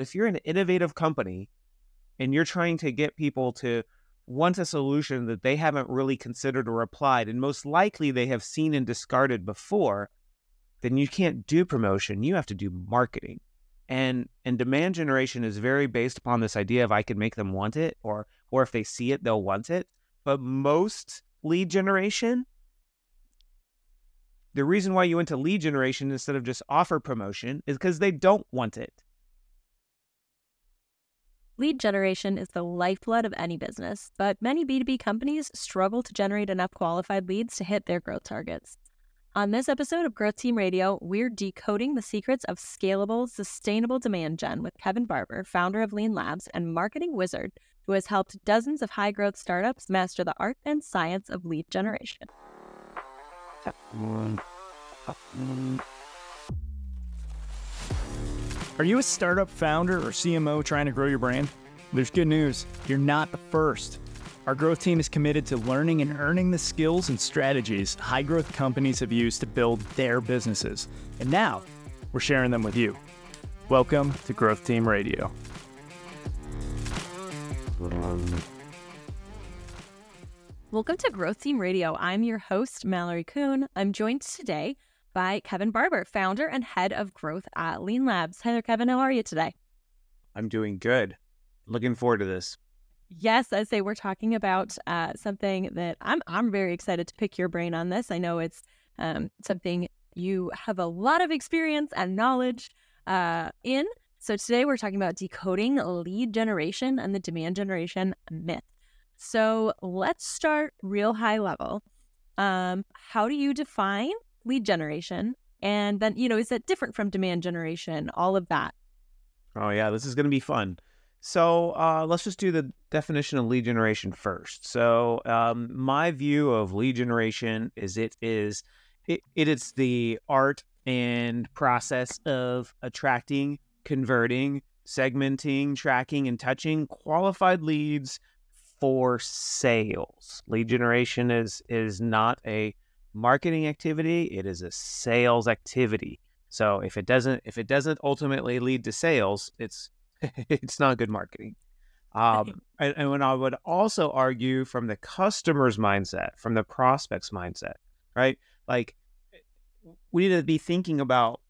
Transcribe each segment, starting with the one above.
if you're an innovative company and you're trying to get people to want a solution that they haven't really considered or applied, and most likely they have seen and discarded before, then you can't do promotion. You have to do marketing. And and demand generation is very based upon this idea of I can make them want it, or or if they see it, they'll want it. But most lead generation, the reason why you went to lead generation instead of just offer promotion is because they don't want it. Lead generation is the lifeblood of any business, but many B2B companies struggle to generate enough qualified leads to hit their growth targets. On this episode of Growth Team Radio, we're decoding the secrets of scalable, sustainable demand gen with Kevin Barber, founder of Lean Labs and marketing wizard who has helped dozens of high growth startups master the art and science of lead generation. Are you a startup founder or CMO trying to grow your brand? There's good news. You're not the first. Our growth team is committed to learning and earning the skills and strategies high growth companies have used to build their businesses. And now we're sharing them with you. Welcome to Growth Team Radio. Welcome to Growth Team Radio. I'm your host, Mallory Kuhn. I'm joined today by Kevin Barber, founder and head of growth at Lean Labs. Hi there, Kevin. How are you today? I'm doing good. Looking forward to this. Yes, I say we're talking about uh, something that I'm I'm very excited to pick your brain on this. I know it's um, something you have a lot of experience and knowledge uh, in. So today we're talking about decoding lead generation and the demand generation myth. So let's start real high level. Um, how do you define lead generation? And then, you know, is that different from demand generation? All of that. Oh, yeah, this is going to be fun. So uh, let's just do the definition of lead generation first. So um, my view of lead generation is it is it, it is the art and process of attracting, converting, segmenting, tracking, and touching qualified leads for sales. Lead generation is is not a marketing activity; it is a sales activity. So if it doesn't if it doesn't ultimately lead to sales, it's it's not good marketing. Um, and, and when I would also argue from the customer's mindset, from the prospect's mindset, right? Like we need to be thinking about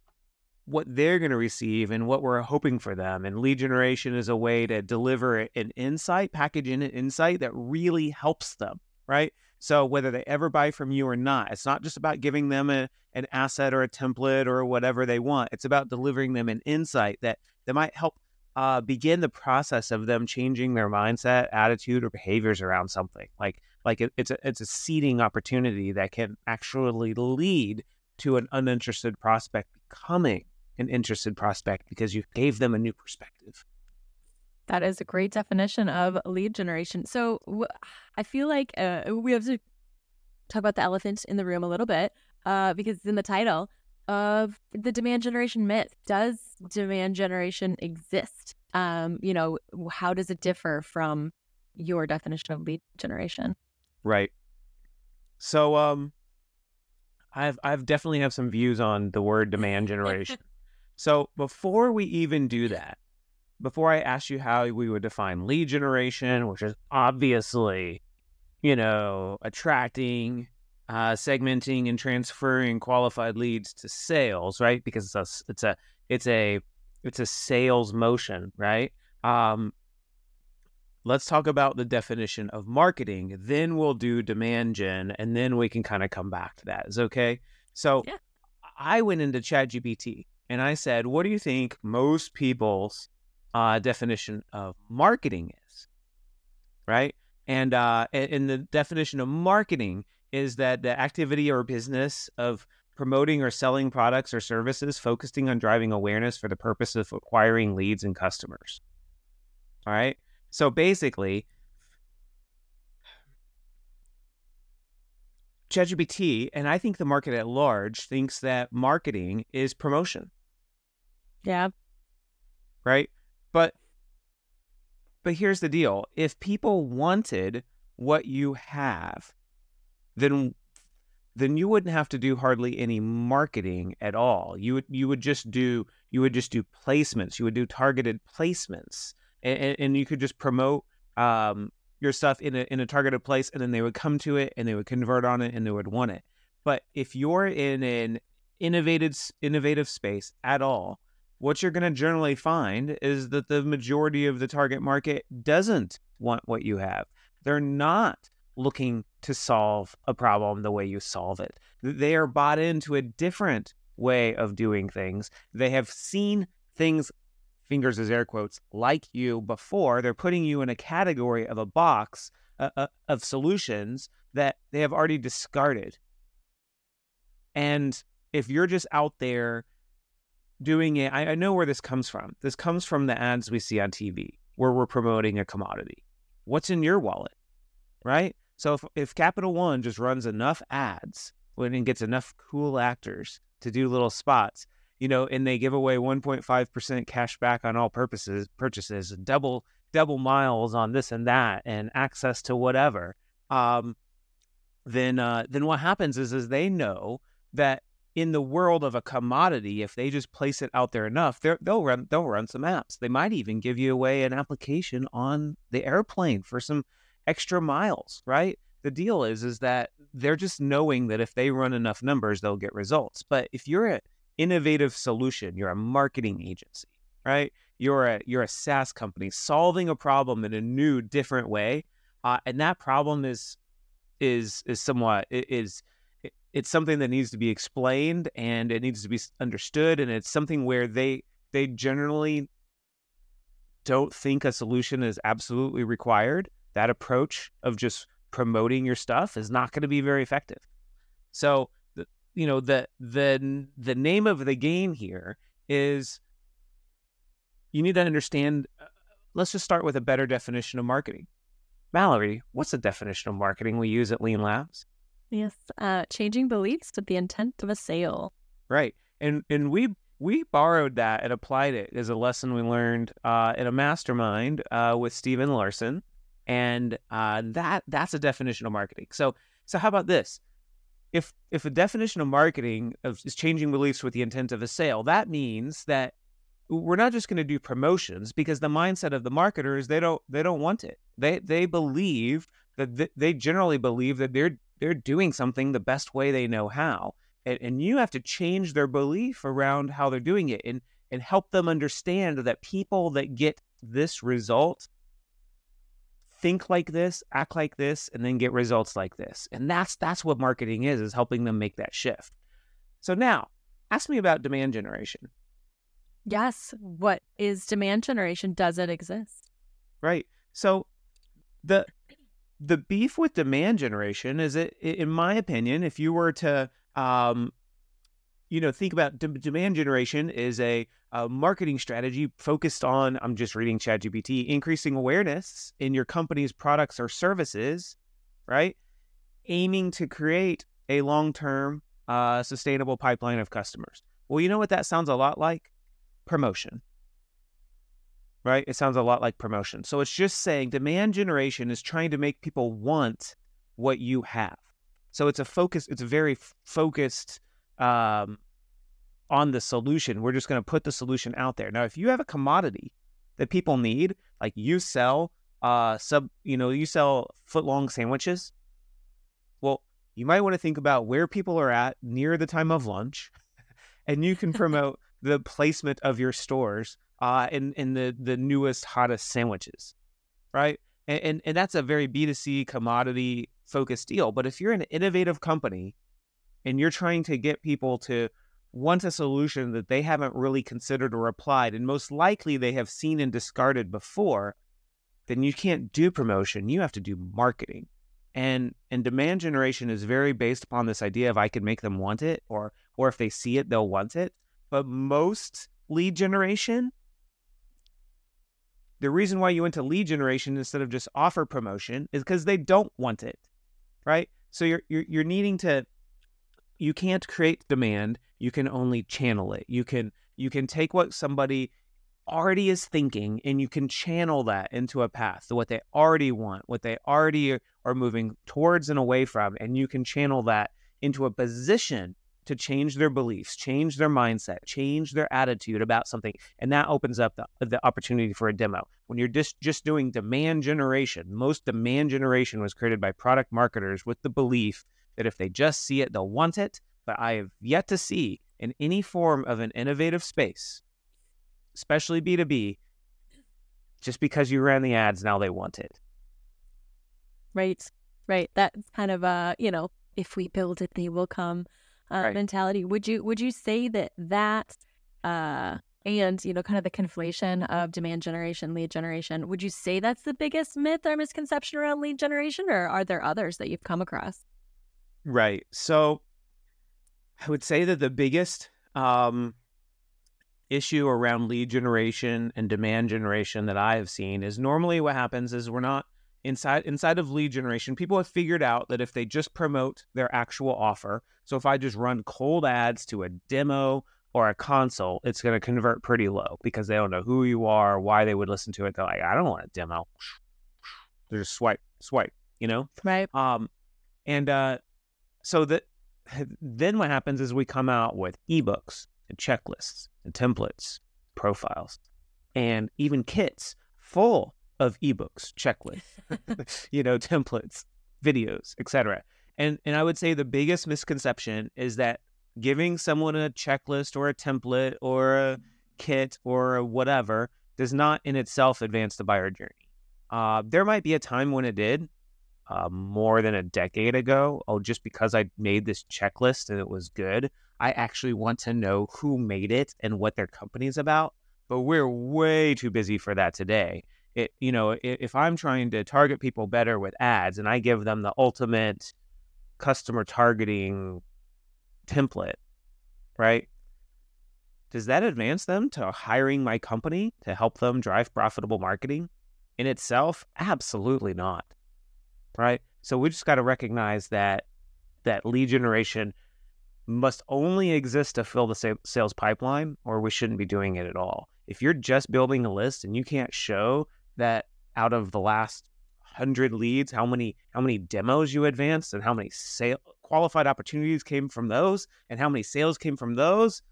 what they're going to receive and what we're hoping for them. And lead generation is a way to deliver an insight, package in an insight that really helps them, right? So whether they ever buy from you or not, it's not just about giving them a, an asset or a template or whatever they want. It's about delivering them an insight that that might help uh, begin the process of them changing their mindset, attitude, or behaviors around something. Like like it, it's a it's a seeding opportunity that can actually lead to an uninterested prospect becoming an interested prospect because you gave them a new perspective. That is a great definition of lead generation. So I feel like uh, we have to talk about the elephant in the room a little bit uh, because it's in the title of the demand generation myth. Does demand generation exist? Um, you know, how does it differ from your definition of lead generation? Right. So, um, I've I've definitely have some views on the word demand generation. so before we even do that, before I ask you how we would define lead generation, which is obviously, you know, attracting uh, segmenting and transferring qualified leads to sales, right? Because it's a it's a it's a it's a sales motion, right? Um, let's talk about the definition of marketing. Then we'll do demand gen, and then we can kind of come back to that. Is okay? So yeah. I went into ChatGPT and I said, "What do you think most people's uh, definition of marketing is?" Right? And uh, in the definition of marketing is that the activity or business of promoting or selling products or services focusing on driving awareness for the purpose of acquiring leads and customers. All right. So basically, ChatGPT and I think the market at large thinks that marketing is promotion. Yeah. Right? But but here's the deal. If people wanted what you have, then then you wouldn't have to do hardly any marketing at all. You would you would just do you would just do placements. You would do targeted placements, and, and you could just promote um, your stuff in a in a targeted place, and then they would come to it and they would convert on it and they would want it. But if you're in an innovative innovative space at all, what you're going to generally find is that the majority of the target market doesn't want what you have. They're not looking to solve a problem the way you solve it. They are bought into a different way of doing things. They have seen things, fingers as air quotes, like you before. They're putting you in a category of a box uh, uh, of solutions that they have already discarded. And if you're just out there doing it, I, I know where this comes from. This comes from the ads we see on TV where we're promoting a commodity. What's in your wallet? Right? So if, if Capital One just runs enough ads when it gets enough cool actors to do little spots, you know, and they give away 1.5% cash back on all purposes purchases, double double miles on this and that, and access to whatever, um, then uh, then what happens is is they know that in the world of a commodity, if they just place it out there enough, they'll run they'll run some apps. They might even give you away an application on the airplane for some extra miles, right? The deal is is that they're just knowing that if they run enough numbers, they'll get results. But if you're an innovative solution, you're a marketing agency, right? You're a you're a SaaS company solving a problem in a new, different way, uh, and that problem is is is somewhat is it's something that needs to be explained and it needs to be understood, and it's something where they they generally don't think a solution is absolutely required that approach of just promoting your stuff is not going to be very effective. So, you know, the the the name of the game here is you need to understand. Uh, let's just start with a better definition of marketing. Mallory, what's the definition of marketing we use at Lean Labs? Yes, uh, changing beliefs with the intent of a sale. Right, and and we we borrowed that and applied it as a lesson we learned uh, in a mastermind uh, with Stephen Larson, and uh, that that's a definition of marketing. So so how about this? If if a definition of marketing of, is changing beliefs with the intent of a sale, that means that we're not just going to do promotions because the mindset of the marketer is they don't they don't want it. They they believe that th- they generally believe that they're they're doing something the best way they know how, and, and you have to change their belief around how they're doing it and and help them understand that people that get this result think like this, act like this, and then get results like this. And that's that's what marketing is, is helping them make that shift. So now, ask me about demand generation. Yes. What is demand generation? Does it exist? Right. So the the beef with demand generation is it in my opinion, if you were to um, you know, think about de- demand generation is a, a, marketing strategy focused on, I'm just reading ChatGPT, increasing awareness in your company's products or services, right? Aiming to create a long term, uh, sustainable pipeline of customers. Well, you know what that sounds a lot like? Promotion, right? It sounds a lot like promotion. So it's just saying demand generation is trying to make people want what you have. So it's a focus, it's very focused, um, on the solution. We're just going to put the solution out there. Now, if you have a commodity that people need, like you sell uh sub, you know, you sell foot long sandwiches, well, you might want to think about where people are at near the time of lunch, and you can promote the placement of your stores uh in in the the newest hottest sandwiches, right? And, and, and that's a very B2C commodity focused deal. But if you're an innovative company and you're trying to get people to want a solution that they haven't really considered or applied, and most likely they have seen and discarded before, then you can't do promotion. You have to do marketing. And and demand generation is very based upon this idea of I can make them want it, or or if they see it, they'll want it. But most lead generation, the reason why you went to lead generation instead of just offer promotion is because they don't want it. Right? So you're you're you're needing to you can't create demand you can only channel it you can you can take what somebody already is thinking and you can channel that into a path to what they already want what they already are moving towards and away from and you can channel that into a position to change their beliefs, change their mindset, change their attitude about something. And that opens up the, the opportunity for a demo. When you're just, just doing demand generation, most demand generation was created by product marketers with the belief that if they just see it, they'll want it. But I have yet to see in any form of an innovative space, especially B2B, just because you ran the ads, now they want it. Right. Right. That's kind of a, you know, if we build it, they will come uh, right. mentality. Would you would you say that that uh, and you know kind of the conflation of demand generation, lead generation? Would you say that's the biggest myth or misconception around lead generation, or are there others that you've come across? Right. So I would say that the biggest um, issue around lead generation and demand generation that I have seen is normally what happens is we're not inside inside of lead generation people have figured out that if they just promote their actual offer so if i just run cold ads to a demo or a console it's going to convert pretty low because they don't know who you are why they would listen to it. They're like i don't want a demo. They're just swipe swipe you know? Right. Um and uh so that then what happens is we come out with ebooks and checklists and templates profiles and even kits full of ebooks, checklists, you know, templates, videos, etc. And and I would say the biggest misconception is that giving someone a checklist or a template or a kit or whatever does not in itself advance the buyer journey. Uh, there might be a time when it did, uh, more than a decade ago. Oh, just because I made this checklist and it was good, I actually want to know who made it and what their company's about. But we're way too busy for that today it you know if i'm trying to target people better with ads and i give them the ultimate customer targeting template right? Does that advance them to hiring my company to help them drive profitable marketing? In itself absolutely not right? So we just got to recognize that that lead generation must only exist to fill the sales pipeline or we shouldn't be doing it at all. If you're just building a list and you can't show that out of the last hundred leads, how many how many demos you advanced, and how many sale qualified opportunities came from those, and how many sales came from those,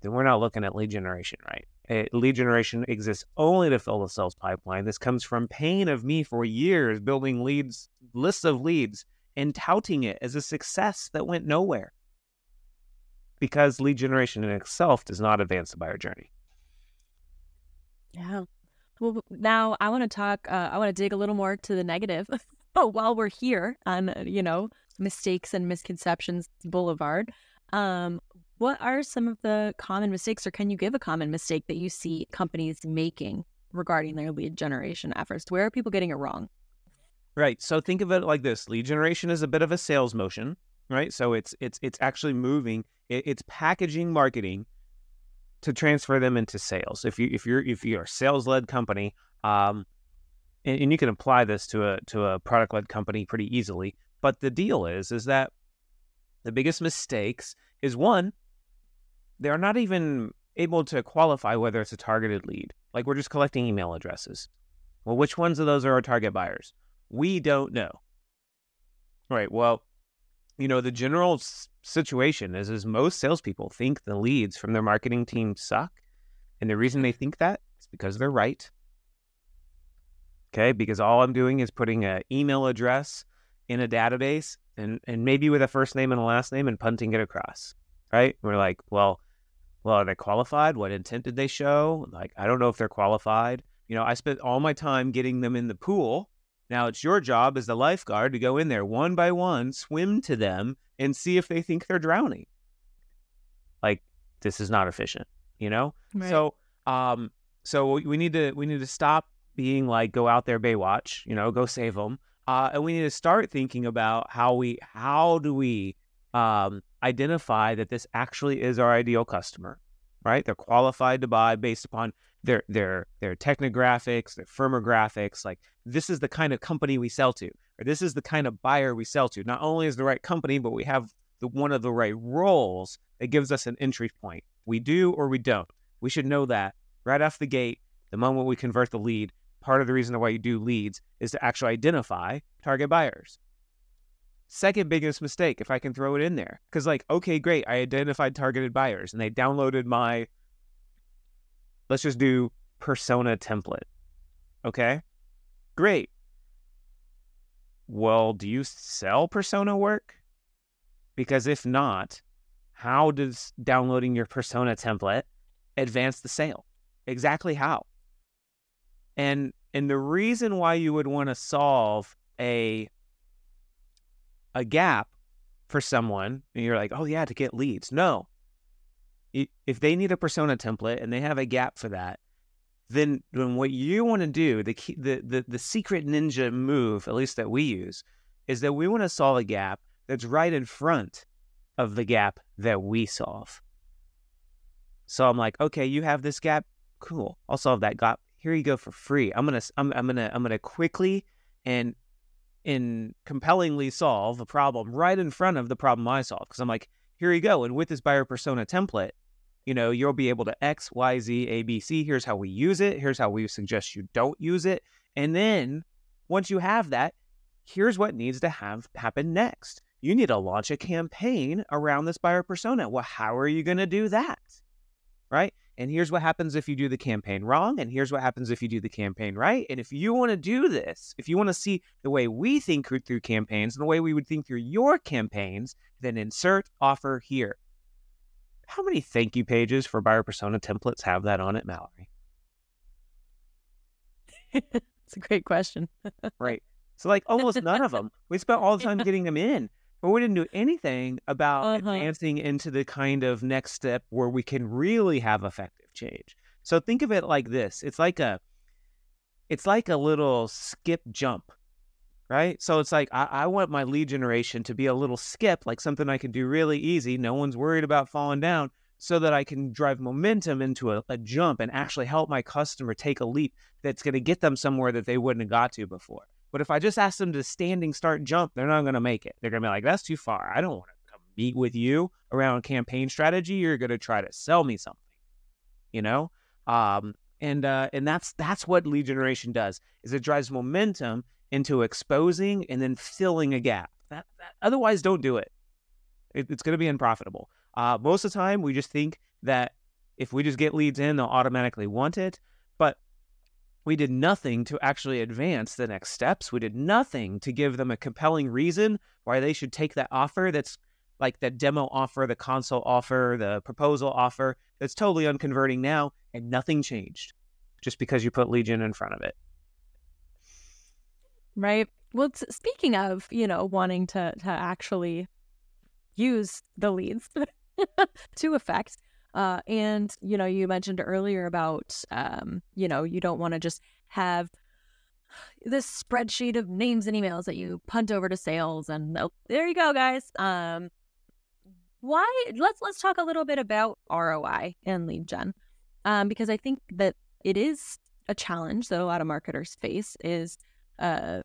then we're not looking at lead generation right. It, lead generation exists only to fill the sales pipeline. This comes from pain of me for years building leads, lists of leads, and touting it as a success that went nowhere. Because lead generation in itself does not advance the buyer journey. Yeah. Well, now I want to talk, uh, I want to dig a little more to the negative. but while we're here on, uh, you know, mistakes and misconceptions boulevard, um, what are some of the common mistakes, or can you give a common mistake that you see companies making regarding their lead generation efforts? Where are people getting it wrong? Right. So think of it like this: lead generation is a bit of a sales motion, right? So it's it's it's actually moving. it's packaging marketing to transfer them into sales. If you if you're if you're a sales led company, um, and, and you can apply this to a to a product led company pretty easily. But the deal is is that the biggest mistakes is one, they're not even able to qualify whether it's a targeted lead. Like we're just collecting email addresses. Well, which ones of those are our target buyers? We don't know. Right. Well, you know, the general situation is is most salespeople think the leads from their marketing team suck, and the reason they think that is because they're right. Okay, because all I'm doing is putting an email address in a database and and maybe with a first name and a last name and punting it across. Right? We're like, well, well, are they qualified? What intent did they show? Like, I don't know if they're qualified. You know, I spent all my time getting them in the pool now it's your job as the lifeguard to go in there one by one, swim to them, and see if they think they're drowning. Like this is not efficient, you know. Right. So, um, so we need to we need to stop being like go out there Baywatch, you know, go save them, uh, and we need to start thinking about how we how do we um, identify that this actually is our ideal customer, right? They're qualified to buy based upon their their their technographics, their firmographics. Like this is the kind of company we sell to, or this is the kind of buyer we sell to. Not only is the right company, but we have the one of the right roles that gives us an entry point. We do or we don't. We should know that right off the gate. The moment we convert the lead, part of the reason why you do leads is to actually identify target buyers. Second biggest mistake, if I can throw it in there. Because, like, okay, great. I identified targeted buyers and they downloaded my, let's just do persona template. Okay. Great. Well, do you sell persona work? Because if not, how does downloading your persona template advance the sale? Exactly how? And and the reason why you would want to solve a a gap for someone, and you're like, oh yeah, to get leads. No. If they need a persona template and they have a gap for that, then then what you want to do, the key, the, the the secret ninja move, at least that we use, is that we want to solve a gap that's right in front of the gap that we solve. So I'm like, okay, you have this gap, cool. I'll solve that gap. Here you go for free. I'm gonna I'm, I'm gonna I'm gonna quickly and in compellingly solve a problem right in front of the problem I solve. Because I'm like, here you go. And with this buyer persona template, you know, you'll be able to X, Y, Z, A, B, C. Here's how we use it. Here's how we suggest you don't use it. And then once you have that, here's what needs to have happen next you need to launch a campaign around this buyer persona. Well, how are you going to do that? Right. And here's what happens if you do the campaign wrong. And here's what happens if you do the campaign right. And if you want to do this, if you want to see the way we think through campaigns and the way we would think through your campaigns, then insert offer here. How many thank you pages for buyer persona templates have that on it, Mallory? It's a great question. right. So, like, almost none of them. We spent all the time getting them in but we didn't do anything about uh-huh. advancing into the kind of next step where we can really have effective change. So think of it like this. It's like a it's like a little skip jump. Right? So it's like I, I want my lead generation to be a little skip, like something I can do really easy. No one's worried about falling down so that I can drive momentum into a, a jump and actually help my customer take a leap that's going to get them somewhere that they wouldn't have got to before. But if I just ask them to standing start jump, they're not going to make it. They're going to be like, that's too far. I don't want to come meet with you around campaign strategy. You're going to try to sell me something, you know? Um, and uh, and that's that's what lead generation does is it drives momentum into exposing and then filling a gap. That, that otherwise, don't do it. it it's going to be unprofitable. Uh, most of the time, we just think that if we just get leads in, they'll automatically want it. But we did nothing to actually advance the next steps. We did nothing to give them a compelling reason why they should take that offer that's like that demo offer, the console offer, the proposal offer that's totally unconverting now, and nothing changed just because you put lead gen in front of it. Right. Well, speaking of, you know, wanting to to actually use the leads to effect, uh, and you know, you mentioned earlier about um, you know, you don't want to just have this spreadsheet of names and emails that you punt over to sales, and oh, there you go, guys. Um, why? Let's let's talk a little bit about ROI and lead gen, um, because I think that it is a challenge that a lot of marketers face. Is uh,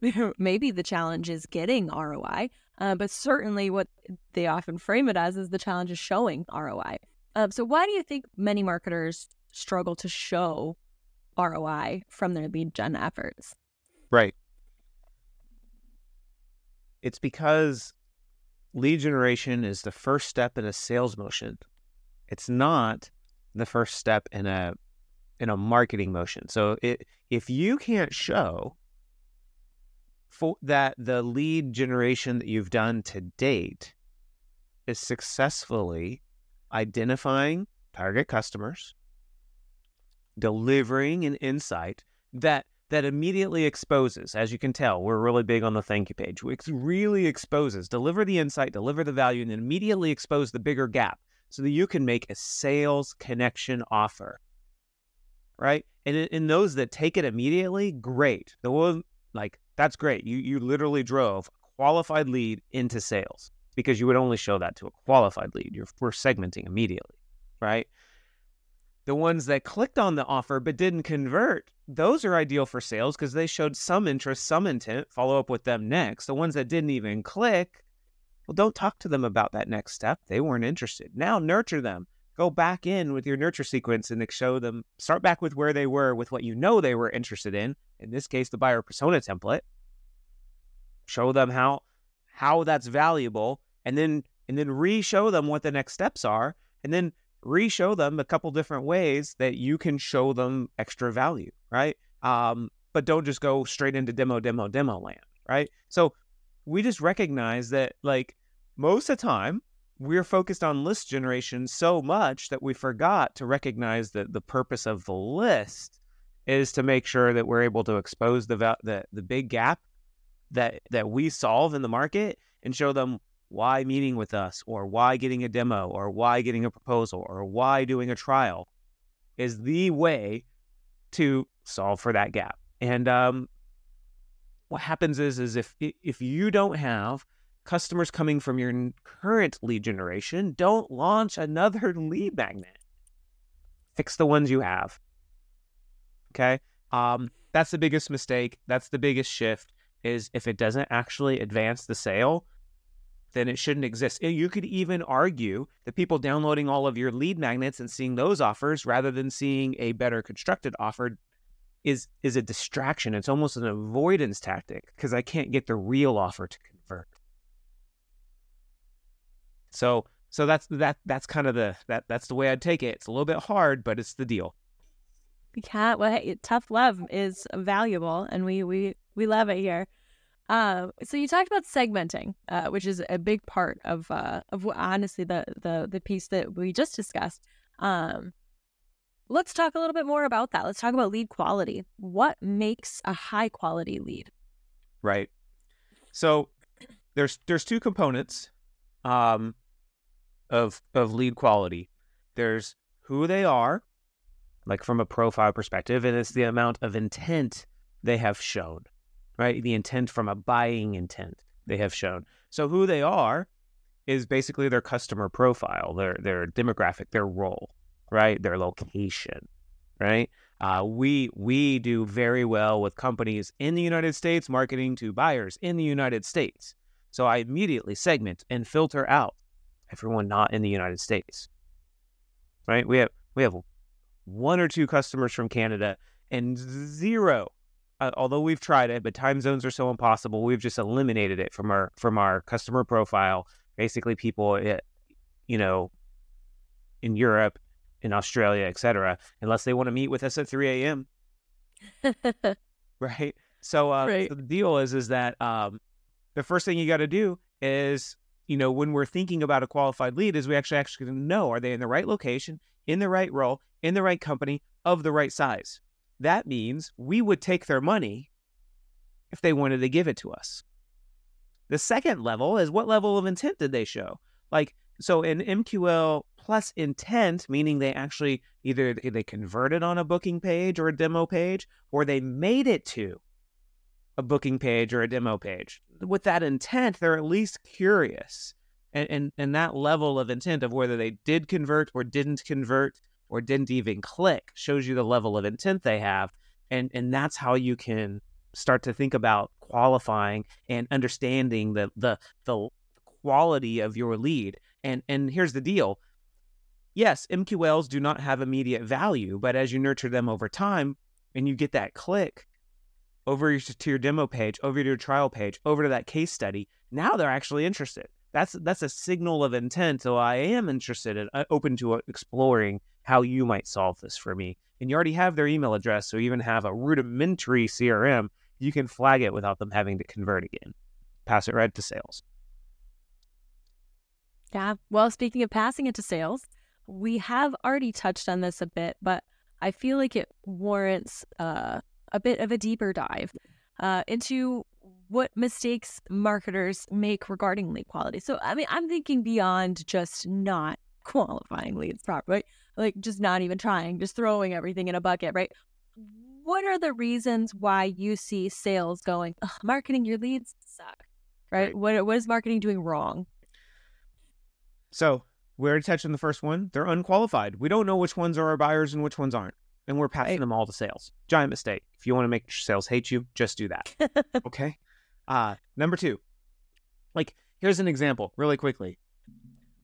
maybe the challenge is getting ROI, uh, but certainly what they often frame it as is the challenge is showing ROI. Uh, so, why do you think many marketers struggle to show ROI from their lead gen efforts? Right. It's because lead generation is the first step in a sales motion. It's not the first step in a in a marketing motion. So it, if you can't show for that the lead generation that you've done to date is successfully identifying target customers, delivering an insight that that immediately exposes, as you can tell, we're really big on the thank you page. It really exposes, deliver the insight, deliver the value, and then immediately expose the bigger gap so that you can make a sales connection offer. Right? And in, those that take it immediately, great. The one like that's great. You you literally drove a qualified lead into sales because you would only show that to a qualified lead. You're we're segmenting immediately, right? The ones that clicked on the offer but didn't convert, those are ideal for sales because they showed some interest, some intent. Follow up with them next. The ones that didn't even click, well, don't talk to them about that next step. They weren't interested. Now nurture them. Go back in with your nurture sequence and show them, start back with where they were with what you know they were interested in. In this case, the buyer persona template show them how how that's valuable and then and then re-show them what the next steps are and then re-show them a couple different ways that you can show them extra value right um, but don't just go straight into demo demo demo land right so we just recognize that like most of the time we're focused on list generation so much that we forgot to recognize that the purpose of the list is to make sure that we're able to expose the the, the big gap that that we solve in the market and show them why meeting with us or why getting a demo or why getting a proposal or why doing a trial is the way to solve for that gap. And um, what happens is is if if you don't have customers coming from your current lead generation, don't launch another lead magnet. Fix the ones you have. Okay? Um, that's the biggest mistake. That's the biggest shift is if it doesn't actually advance the sale, then it shouldn't exist. You could even argue that people downloading all of your lead magnets and seeing those offers rather than seeing a better constructed offer is is a distraction. It's almost an avoidance tactic because I can't get the real offer to convert. So so that's that that's kind of the that that's the way I'd take it. It's a little bit hard, but it's the deal. Yeah, well, hey, tough love is valuable, and we we we love it here. Uh, so you talked about segmenting, uh, which is a big part of uh, of honestly the the the piece that we just discussed. Um, let's talk a little bit more about that. Let's talk about lead quality. What makes a high quality lead? Right. So there's there's two components um, of of lead quality. There's who they are, like from a profile perspective, and it's the amount of intent they have shown right? The intent from a buying intent they have shown. So who they are is basically their customer profile, their their demographic, their role, right? Their location, right? Uh, we we do very well with companies in the United States marketing to buyers in the United States. So I immediately segment and filter out everyone not in the United States. Right? We have we have one or two customers from Canada and zero uh, although we've tried it, but time zones are so impossible, we've just eliminated it from our from our customer profile. Basically, people, eh, you know, in Europe, in Australia, etc., unless they want to meet with us at 3 a.m. right. So, uh, right. so the deal is, is that um, the first thing you got to do is, you know, when we're thinking about a qualified lead, is we actually actually know are they in the right location, in the right role, in the right company, of the right size that means we would take their money if they wanted to give it to us. The second level is what level of intent did they show? Like, so in MQL plus intent, meaning they actually either they converted on a booking page or a demo page, or they made it to a booking page or a demo page. With that intent, they're at least curious. And, and, and that level of intent of whether they did convert or didn't convert or didn't even click shows you the level of intent they have and and that's how you can start to think about qualifying and understanding the the the quality of your lead and and here's the deal yes mqls do not have immediate value but as you nurture them over time and you get that click over to your demo page over to your trial page over to that case study now they're actually interested that's that's a signal of intent so i am interested and uh, open to uh, exploring how you might solve this for me. And you already have their email address, so even have a rudimentary CRM, you can flag it without them having to convert again. Pass it right to sales. Yeah. Well, speaking of passing it to sales, we have already touched on this a bit, but I feel like it warrants uh, a bit of a deeper dive uh, into what mistakes marketers make regarding lead quality. So, I mean, I'm thinking beyond just not qualifying leads properly like just not even trying, just throwing everything in a bucket, right? What are the reasons why you see sales going, marketing your leads suck, right? right? What, what is marketing doing wrong? So we already touched on the first one. They're unqualified. We don't know which ones are our buyers and which ones aren't. And we're passing right. them all to sales. Giant mistake. If you want to make sales hate you, just do that. okay. Uh, number two, like, here's an example really quickly.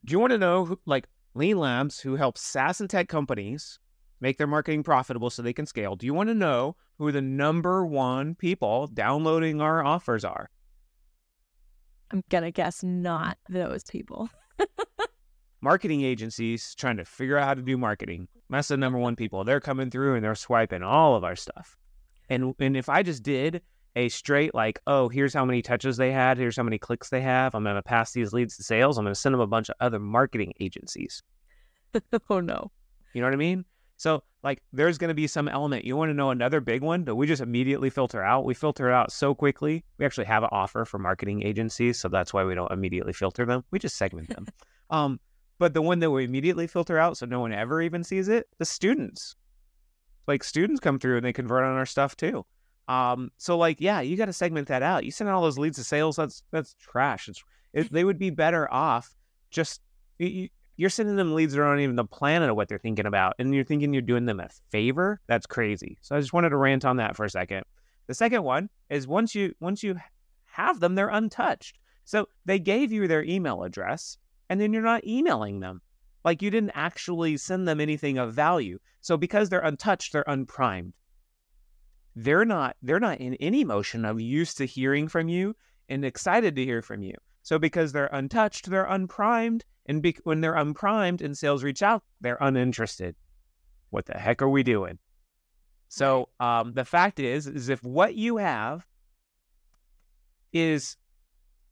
Do you want to know, who, like, Lean Labs, who helps SaaS and tech companies make their marketing profitable so they can scale. Do you want to know who the number one people downloading our offers are? I'm gonna guess not those people. marketing agencies trying to figure out how to do marketing. That's the number one people. They're coming through and they're swiping all of our stuff. And and if I just did a straight like, oh, here's how many touches they had, here's how many clicks they have, I'm gonna pass these leads to sales, I'm gonna send them a bunch of other marketing agencies. oh no. You know what I mean? So like there's gonna be some element. You want to know another big one that we just immediately filter out? We filter it out so quickly. We actually have an offer for marketing agencies, so that's why we don't immediately filter them. We just segment them. um, but the one that we immediately filter out so no one ever even sees it, the students. Like students come through and they convert on our stuff too. Um, so like, yeah, you got to segment that out. You send all those leads to sales, that's that's trash. It's it, they would be better off just you, you're sending them leads that aren't even the planet of what they're thinking about, and you're thinking you're doing them a favor. That's crazy. So I just wanted to rant on that for a second. The second one is once you once you have them, they're untouched. So they gave you their email address and then you're not emailing them. Like you didn't actually send them anything of value. So because they're untouched, they're unprimed. They're not they're not in any motion of used to hearing from you and excited to hear from you. So because they're untouched, they're unprimed, and be- when they're unprimed and sales reach out, they're uninterested. What the heck are we doing? So um, the fact is, is if what you have is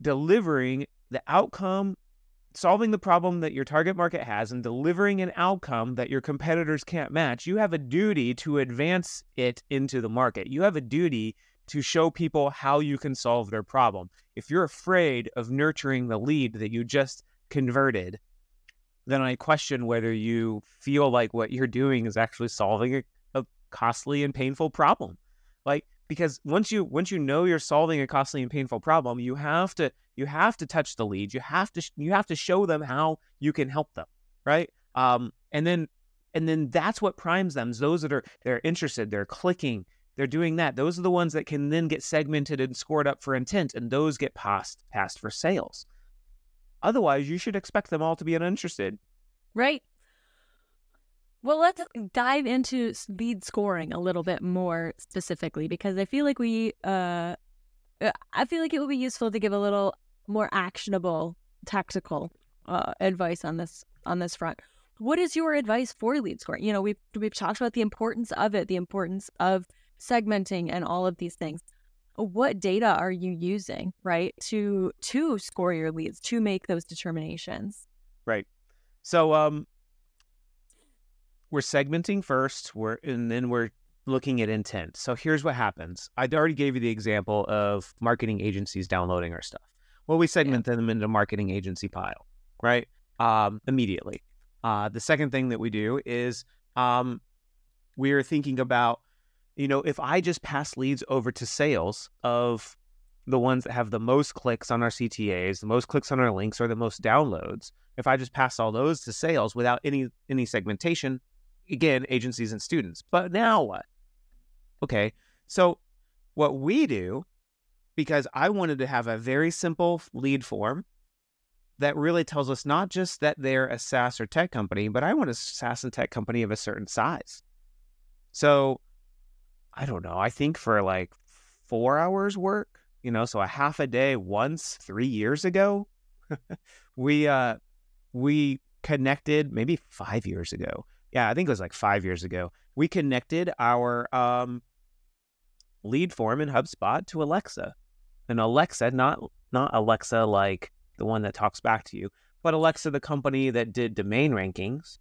delivering the outcome solving the problem that your target market has and delivering an outcome that your competitors can't match, you have a duty to advance it into the market. You have a duty to show people how you can solve their problem. If you're afraid of nurturing the lead that you just converted, then I question whether you feel like what you're doing is actually solving a, a costly and painful problem. Like because once you once you know you're solving a costly and painful problem you have to you have to touch the lead you have to you have to show them how you can help them right? Um and then and then that's what primes them those that are they're interested they're clicking they're doing that. Those are the ones that can then get segmented and scored up for intent and those get passed passed for sales. Otherwise you should expect them all to be uninterested. Right well, let's dive into lead scoring a little bit more specifically because I feel like we, uh, uh, I feel like it would be useful to give a little more actionable, tactical uh, advice on this on this front. What is your advice for lead scoring? You know, we've we've talked about the importance of it, the importance of segmenting, and all of these things. What data are you using, right, to to score your leads, to make those determinations? Right. So, um, we're segmenting first, we're and then we're looking at intent. So here's what happens. I already gave you the example of marketing agencies downloading our stuff. Well, we segment yeah. them into marketing agency pile, right? Um, immediately. Uh, the second thing that we do is um, we're thinking about, you know, if I just pass leads over to sales of the ones that have the most clicks on our CTAs, the most clicks on our links, or the most downloads, if I just pass all those to sales without any any segmentation, again, agencies and students. But now what? Okay. So what we do, because I wanted to have a very simple lead form that really tells us not just that they're a SaaS or tech company, but I want a SaaS and tech company of a certain size. So I don't know. I think for like four hours work, you know, so a half a day once three years ago, we uh we connected maybe five years ago yeah, I think it was like five years ago. We connected our um, lead form in HubSpot to Alexa, and Alexa, not not Alexa like the one that talks back to you, but Alexa, the company that did domain rankings.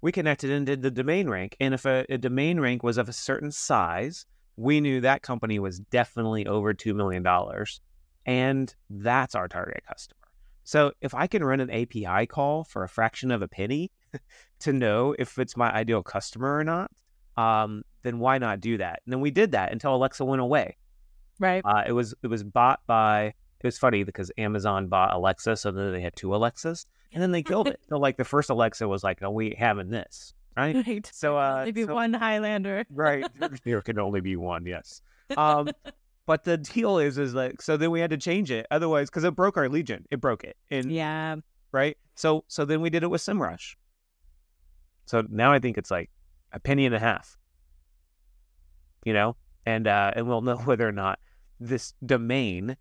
We connected and did the domain rank, and if a, a domain rank was of a certain size, we knew that company was definitely over two million dollars, and that's our target customer. So if I can run an API call for a fraction of a penny to know if it's my ideal customer or not, um, then why not do that? And then we did that until Alexa went away. Right. Uh, it was it was bought by. It was funny because Amazon bought Alexa, so then they had two Alexas, and then they killed it. so like the first Alexa was like, "No, we having this." Right. right. So uh, maybe so, one Highlander. right. There can only be one. Yes. Um, but the deal is, is like, so then we had to change it. Otherwise, because it broke our lead gen, it broke it. And yeah. Right. So, so then we did it with SEMrush. So now I think it's like a penny and a half. You know, and uh, and we'll know whether or not this domain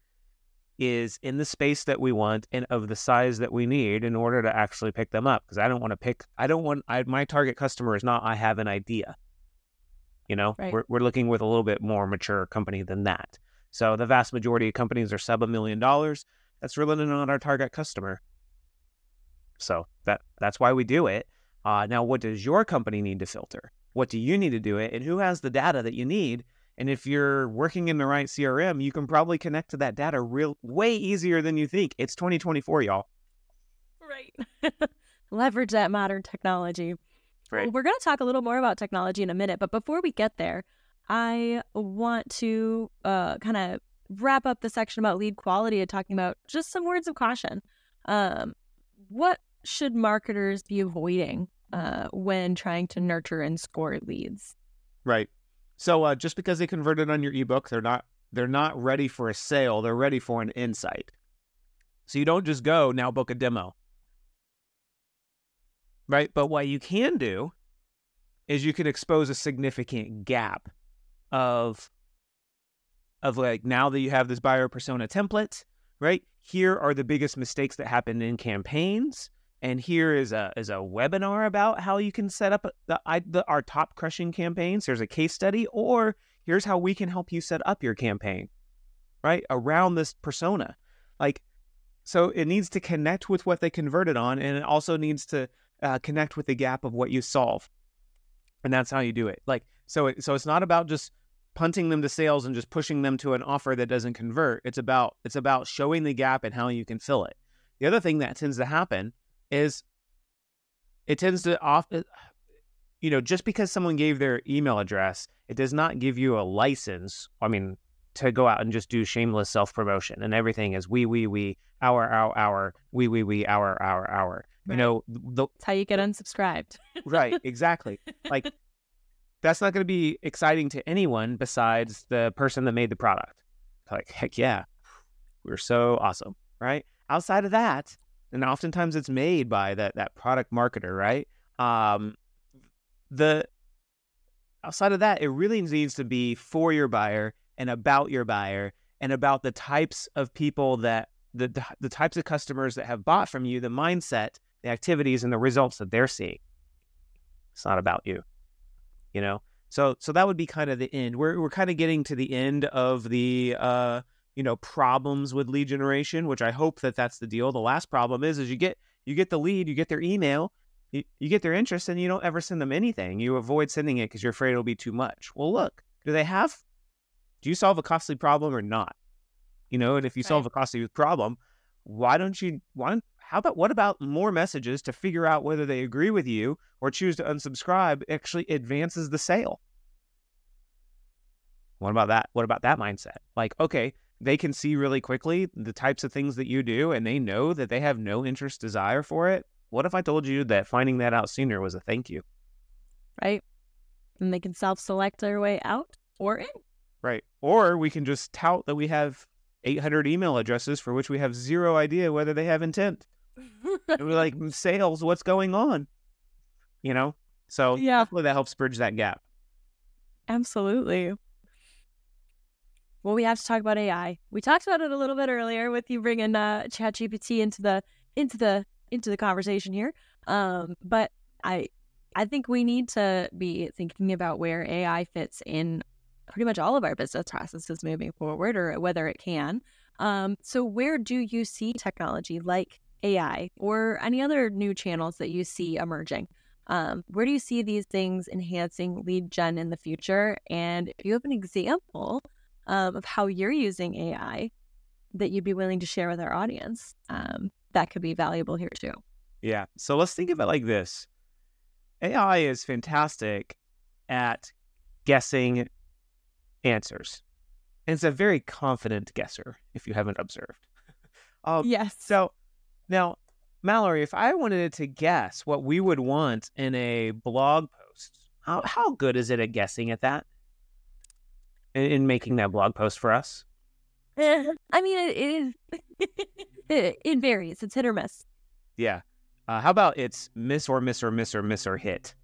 is in the space that we want and of the size that we need in order to actually pick them up. Because I don't want to pick, I don't want, I, my target customer is not, I have an idea. You know, Right. we're, we're looking with a little bit more mature company than that. So the vast majority of companies are sub a million dollars. That's really not our target customer. So that that's why we do it. Uh, now, what does your company need to filter? What do you need to do it? And who has the data that you need? And if you're working in the right CRM, you can probably connect to that data real way easier than you think. It's 2024, y'all. Right. Leverage that modern technology. Right. Well, we're going to talk a little more about technology in a minute, but before we get there, I want to uh, kind of wrap up the section about lead quality and talking about just some words of caution. Um, what should marketers be avoiding uh, when trying to nurture and score leads? Right. So uh, just because they converted on your ebook, they're not they're not ready for a sale. They're ready for an insight. So you don't just go now book a demo. Right. But what you can do is you can expose a significant gap of of like now that you have this buyer persona template, right? Here are the biggest mistakes that happen in campaigns, and here is a is a webinar about how you can set up the, the our top crushing campaigns. Here's a case study, or here's how we can help you set up your campaign, right? Around this persona, like so it needs to connect with what they converted on, and it also needs to uh, connect with the gap of what you solve, and that's how you do it. Like so, it, so it's not about just punting them to sales and just pushing them to an offer that doesn't convert. It's about it's about showing the gap and how you can fill it. The other thing that tends to happen is it tends to often, you know just because someone gave their email address it does not give you a license i mean to go out and just do shameless self promotion and everything is we we we our our our we we we our our our. You Right. know the It's how you get unsubscribed. right exactly. Like that's not going to be exciting to anyone besides the person that made the product. Like heck yeah. We're so awesome right? Outside of that and oftentimes it's made by that that product marketer right? Um the outside of that it really needs to be for your buyer and about your buyer and about the types of people that the the, the types of customers that have bought from you the mindset the activities and the results that they're seeing. It's not about you you know? So so that would be kind of the end. We're we're kind of getting to the end of the uh you know problems with lead generation which i hope that that's the deal. The last problem is is you get you get the lead you get their email you, you get their interest and you don't ever send them anything. You avoid sending it because you're afraid it'll be too much. Well look do they have do you solve a costly problem or not? You know and if you solve a costly problem why don't you why how about what about more messages to figure out whether they agree with you or choose to unsubscribe actually advances the sale? What about that? What about that mindset? Like okay they can see really quickly the types of things that you do and they know that they have no interest desire for it what if i told you that finding that out sooner was a thank you right? And they can self select their way out or in. right or we can just tout that we have 800 email addresses for which we have zero idea whether they have intent and we're like sales what's going on you know so Yeah. hopefully that helps bridge that gap Absolutely. Well, we have to talk about AI. We talked about it a little bit earlier with you bringing uh, ChatGPT into the into the into the conversation here. Um, but I I think we need to be thinking about where AI fits in pretty much all of our business processes moving forward, or whether it can. Um, so, where do you see technology like AI or any other new channels that you see emerging? Um, where do you see these things enhancing lead gen in the future? And if you have an example um, of how you're using AI that you'd be willing to share with our audience, um, that could be valuable here too. Yeah. So let's think of it like this AI is fantastic at guessing answers. And it's a very confident guesser, if you haven't observed. um, yes. So now, Mallory, if I wanted to guess what we would want in a blog post, how, how good is it at guessing at that? In, in making that blog post for us? Eh, I mean, it, it is. it, it varies. It's hit or miss. Yeah. Uh, how about it's miss or miss or miss or miss or hit?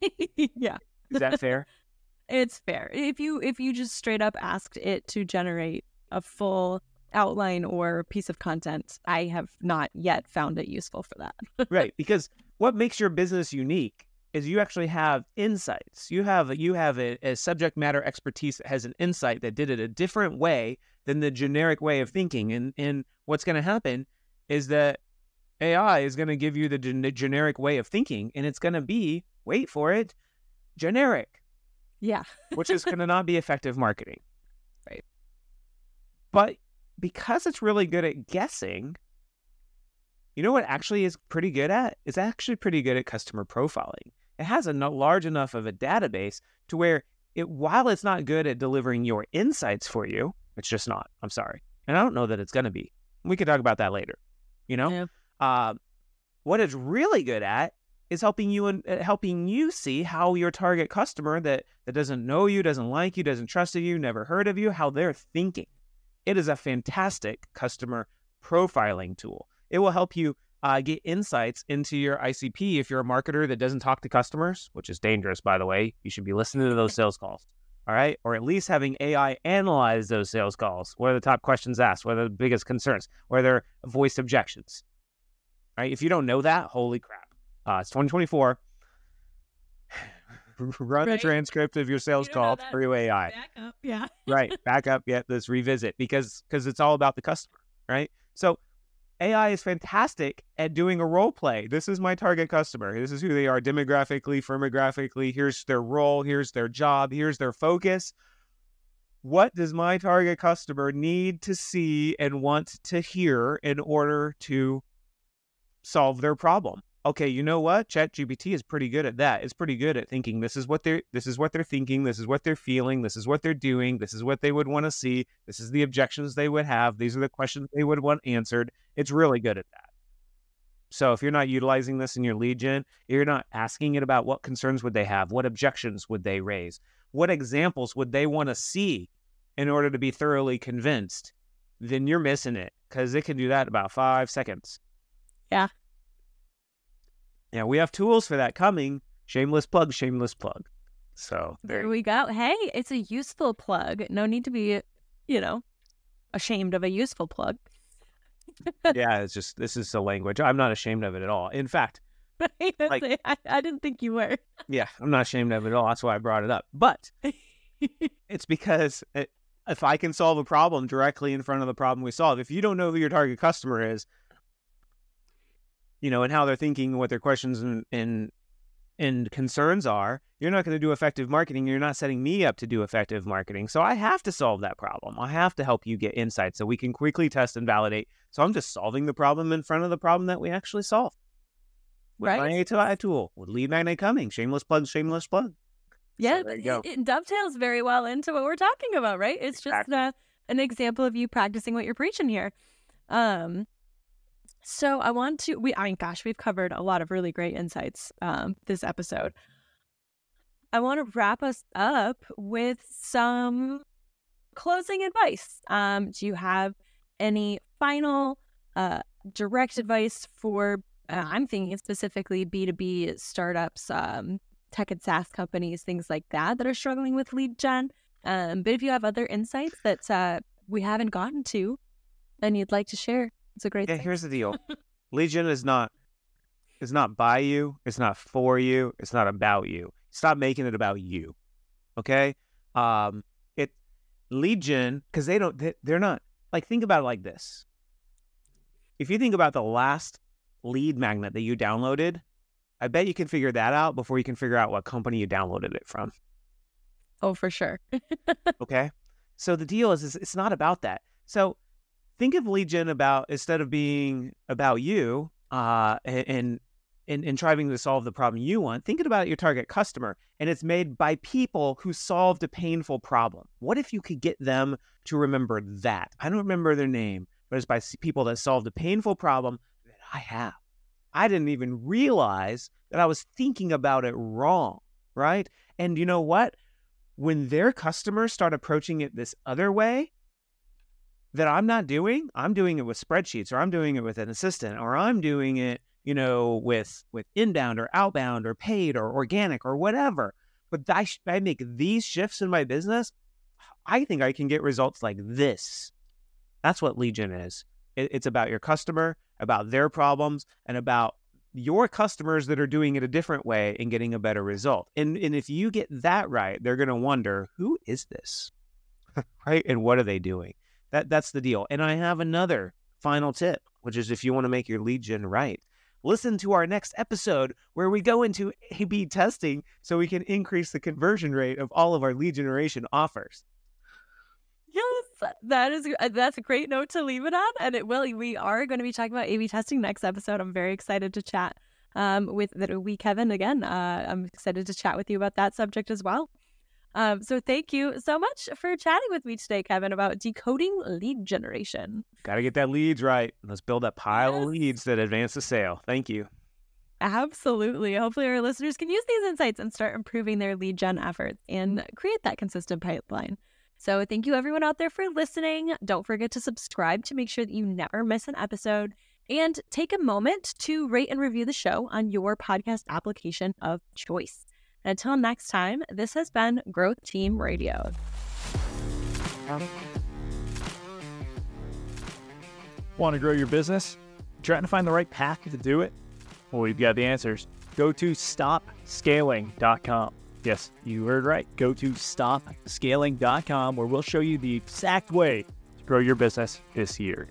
yeah, Is that fair? it's fair. If you if you just straight up asked it to generate a full outline or piece of content. I have not yet found it useful for that. right, because what makes your business unique is you actually have insights. You have you have a, a, subject matter expertise that has an insight that did it a different way than the generic way of thinking. And and what's going to happen is that AI is going to give you the gen- generic way of thinking, and it's going to be wait for it, generic. Yeah, which is going to not be effective marketing, right? But because it's really good at guessing, you know what actually is pretty good at? It's actually pretty good at customer profiling it has a large enough of a database to where it, while it's not good at delivering your insights for you, it's just not. I'm sorry. And I don't know that it's going to be. We can talk about that later. You know, yeah. uh, what it's really good at is helping you and uh, helping you see how your target customer that that doesn't know you, doesn't like you, doesn't trust you, never heard of you, how they're thinking. It is a fantastic customer profiling tool. It will help you uh, get insights into your ICP. If you're a marketer that doesn't talk to customers, which is dangerous, by the way, you should be listening to those sales calls. All right. Or at least having AI analyze those sales calls. What are the top questions asked? What are the biggest concerns? What are their voiced objections? All right. If you don't know that, holy crap. Uh, it's 2024. Run right. the transcript of your sales you call through AI. Back up. Yeah. right. Back up. Yeah. Let's revisit because because it's all about the customer. Right. So AI is fantastic at doing a role play. This is my target customer. This is who they are demographically, firmographically. Here's their role. Here's their job. Here's their focus. What does my target customer need to see and want to hear in order to solve their problem? Okay, you know what? ChatGPT is pretty good at that. It's pretty good at thinking this is what they're this is what they're thinking, this is what they're feeling, this is what they're doing, this is what they would want to see, this is the objections they would have, these are the questions they would want answered. It's really good at that. So if you're not utilizing this in your gen, you're not asking it about what concerns would they have, what objections would they raise, what examples would they want to see in order to be thoroughly convinced, then you're missing it because it can do that about five seconds. Yeah, yeah, we have tools for that coming. Shameless plug, shameless plug. So there, there we go. Hey, it's a useful plug. No need to be, you know, ashamed of a useful plug. yeah, it's just this is the language. I'm not ashamed of it at all. In fact, like, I, I didn't think you were. yeah, I'm not ashamed of it at all. That's why I brought it up. But it's because it, if I can solve a problem directly in front of the problem we solve, if you don't know who your target customer is, you know, and how they're thinking, what their questions and and, and concerns are, you're not going to do effective marketing. You're not setting me up to do effective marketing. So I have to solve that problem. I have to help you get insights so we can quickly test and validate. So I'm just solving the problem in front of the problem that we actually solve. With right. my AI tool, with lead magnet coming, shameless plug, shameless plug. Yeah, so it, it, dovetails very well into what we're talking about, right? It's exactly. just uh, an example of you practicing what you're preaching here. Um, so I want to we I mean gosh, we've covered a lot of really great insights um, this episode. I want to wrap us up with some closing advice. Um, do you have any final uh, direct advice for uh, I'm thinking specifically B2B startups, um, tech and SaaS companies, things like that that are struggling with lead gen. Um, but if you have other insights that uh, we haven't gotten to and you'd like to share, it's a great. Yeah, thing. here's the deal. Lead gen is not is not by you. It's not for you. It's not about you. Stop making it about you. Okay. Um, it lead gen because they don't. They, they're not like think about it like this. If you think about the last lead magnet that you downloaded, I bet you can figure that out before you can figure out what company you downloaded it from. Oh, for sure. okay. So the deal is, is it's not about that. So think of gen about instead of being about you uh, and and and trying to solve the problem you want, thinking about your target customer, and it's made by people who solved a painful problem. What if you could get them to remember that? I don't remember their name, but it's by people that solved a painful problem that I have. I didn't even realize that I was thinking about it wrong, right? And you know what? When their customers start approaching it this other way, that I'm not doing. I'm doing it with spreadsheets or I'm doing it with an assistant or I'm doing it, you know, with with inbound or outbound or paid or organic or whatever. But I, I make these shifts in my business. I think I can get results like this. That's what lead gen is. It, it's about your customer, about their problems, and about your customers that are doing it a different way and getting a better result. And and if you get that right, they're going to wonder, who is this? right? And what are they doing? That that's the deal. And I have another final tip, which is if you want to make your lead gen right, listen to our next episode where we go into A B testing so we can increase the conversion rate of all of our lead generation offers. Yes, that is uh, that's a great note to leave it on, and it will. We are going to be talking about A/B testing next episode. I'm very excited to chat um, with that we Kevin again. Uh, I'm excited to chat with you about that subject as well. Um, so thank you so much for chatting with me today, Kevin, about decoding lead generation. Got to get that leads right. Let's build that pile Yes. of leads that advance the sale. Thank you. Absolutely. Hopefully, our listeners can use these insights and start improving their lead gen efforts and create that consistent pipeline. So, thank you everyone out there for listening. Don't forget to subscribe to make sure that you never miss an episode. And take a moment to rate and review the show on your podcast application of choice. Until next time, this has been Growth Team Radio. Want to grow your business? Trying to find the right path to do it? Well, we've got the answers. Go to stopscaling.com. Yes, you heard right. Go to stopscaling.com where we'll show you the exact way to grow your business this year.